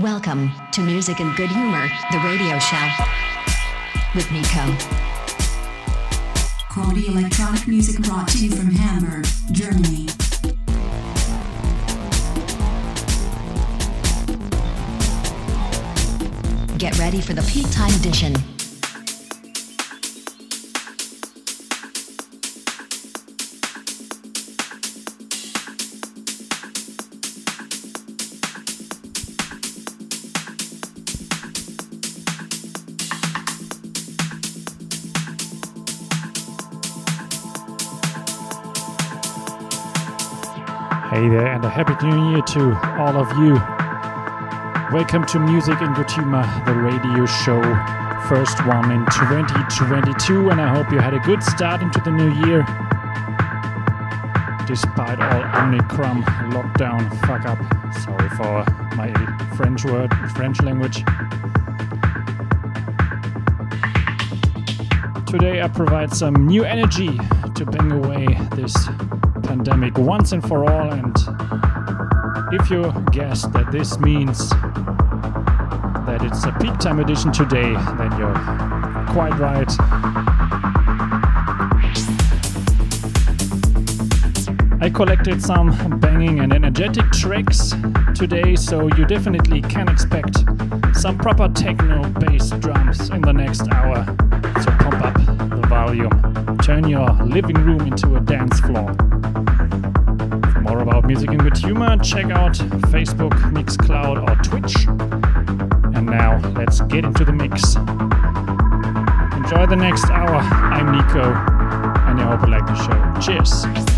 Welcome to Music and Good Humor, the radio show with Nico. Quality electronic music brought to you from Hamburg, Germany. Get ready for the peak time edition. There, and a happy new year to all of you. Welcome to Music Good Humor, the radio show, first one in 2022, and I hope you had a good start into the new year. Despite all Omicron lockdown fuck up. Sorry for my French word, French language. Today I provide some new energy to bang away this pandemic once and for all. And if you guess that this means that it's a peak time edition today, then you're quite right. I collected some banging and energetic tracks today, so you definitely can expect some proper techno bass drums in the next hour. So pump up the volume, turn your living room into a dance floor music and good humor, check out Facebook, Mixcloud, or Twitch. And now let's get into the mix. Enjoy the next hour. I'm Nico, and I hope you like the show. Cheers.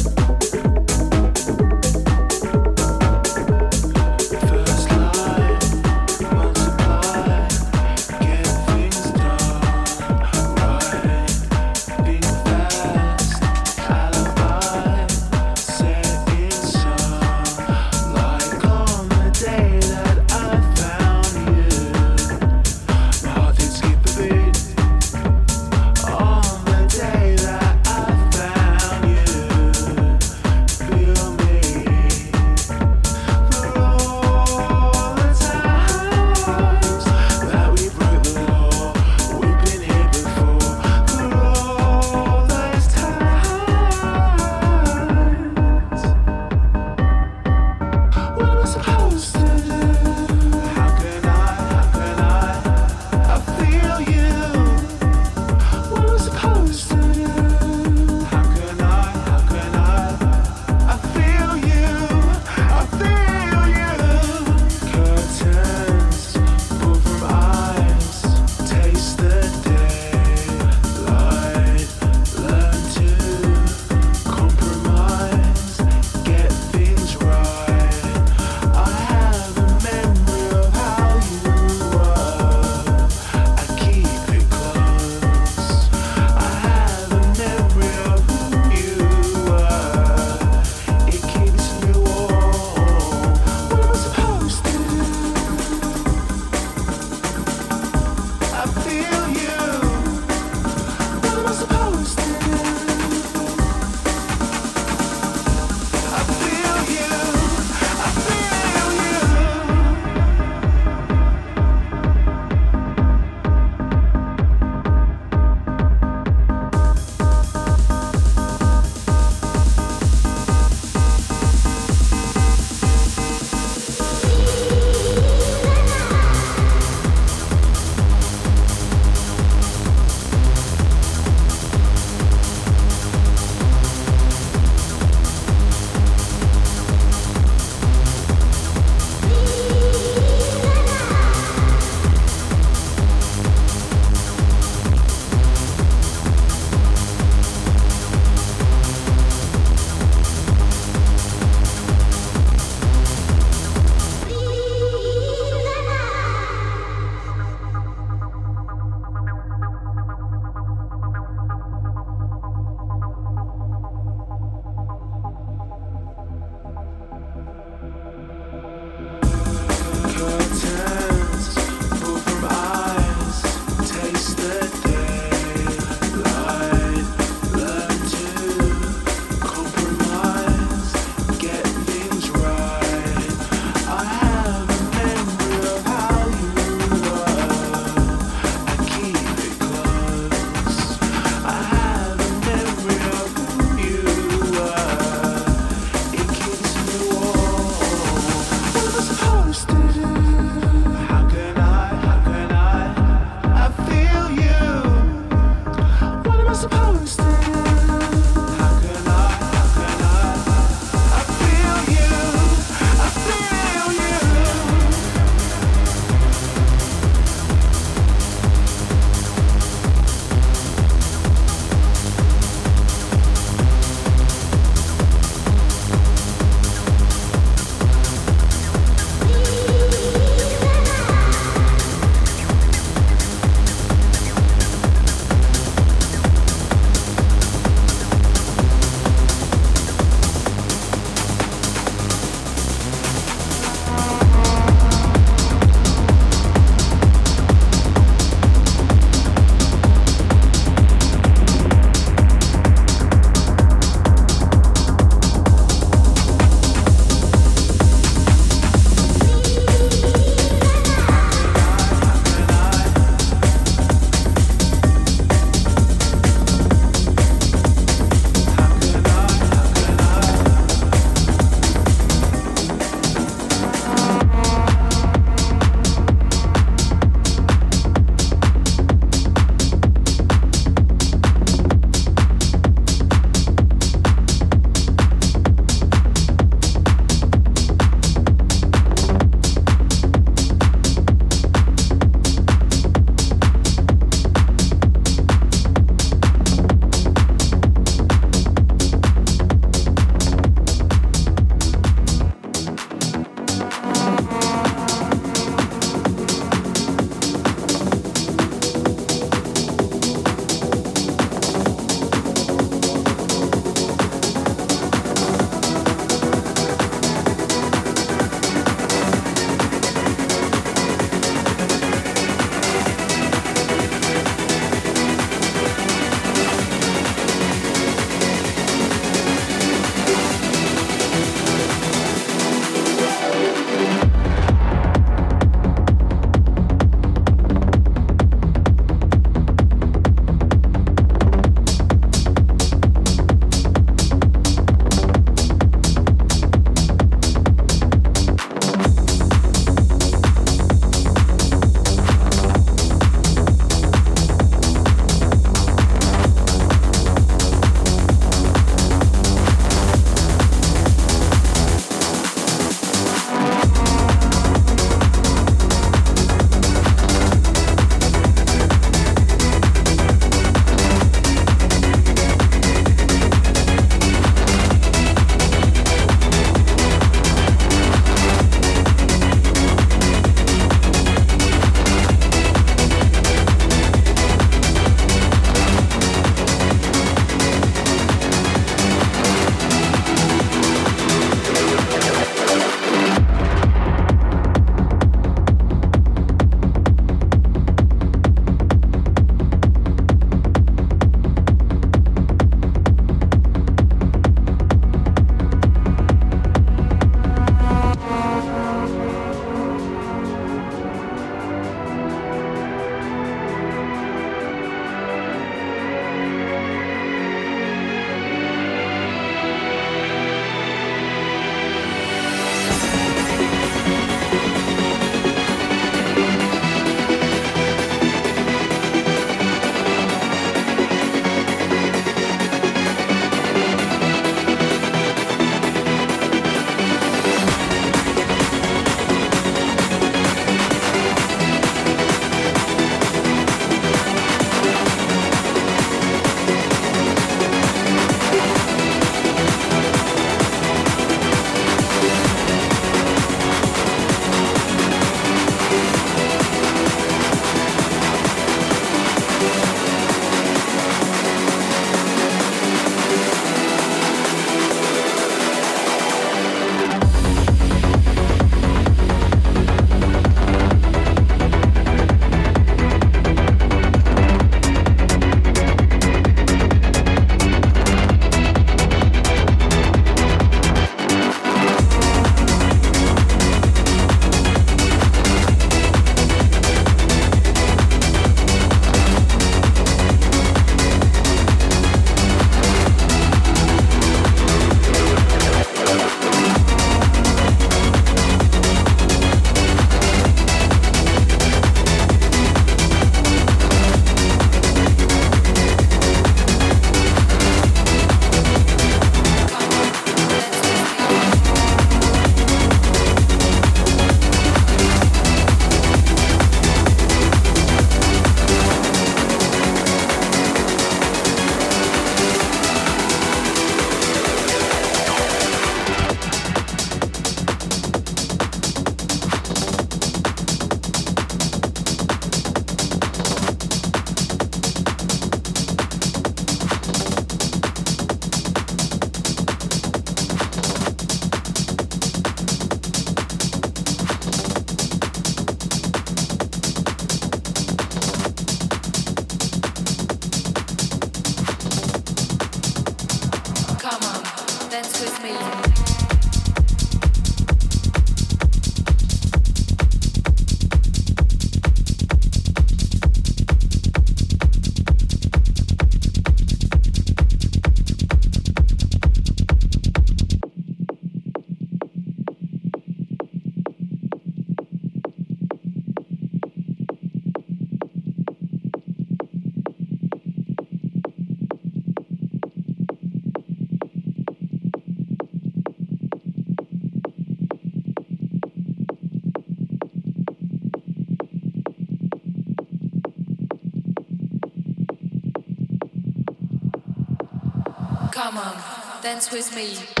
Come on, dance with me.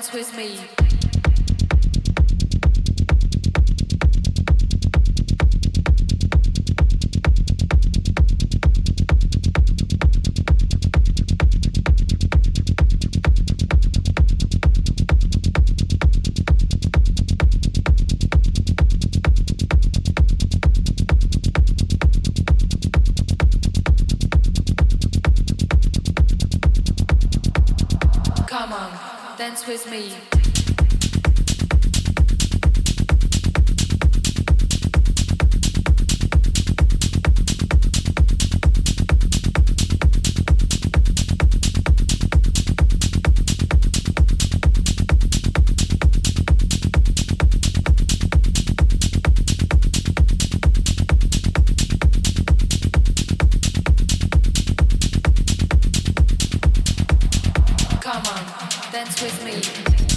Dance with me. Dance with me.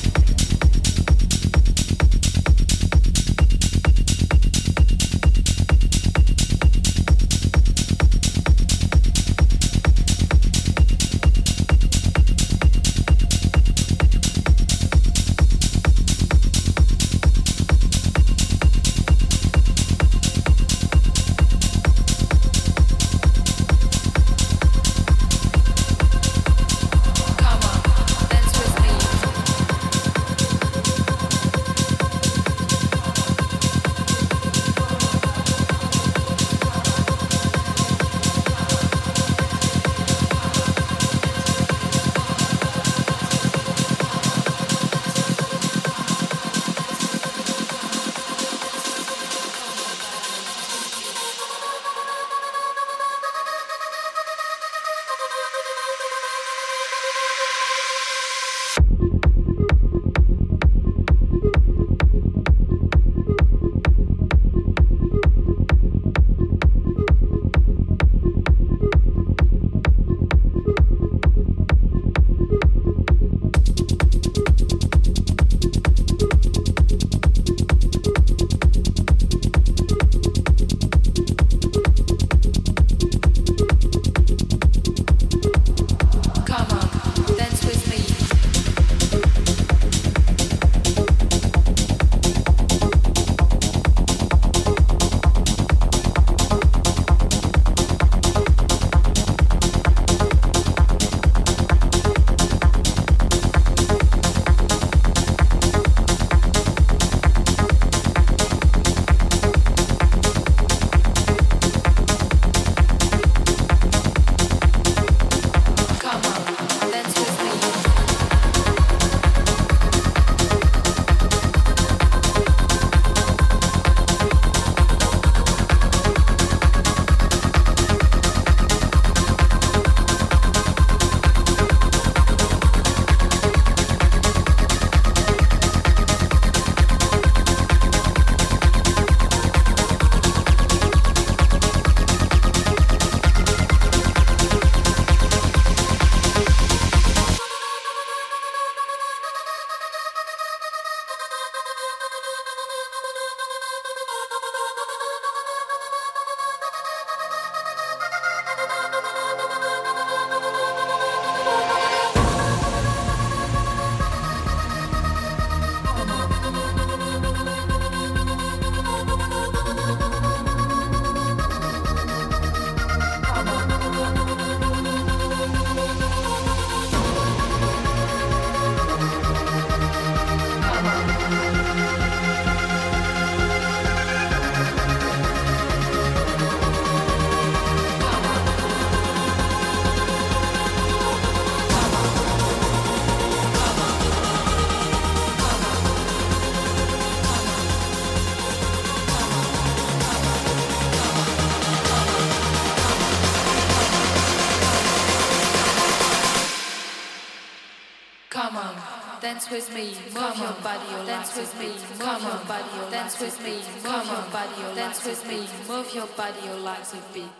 With me, move your body, your dance with me, move your body, your legs with beat.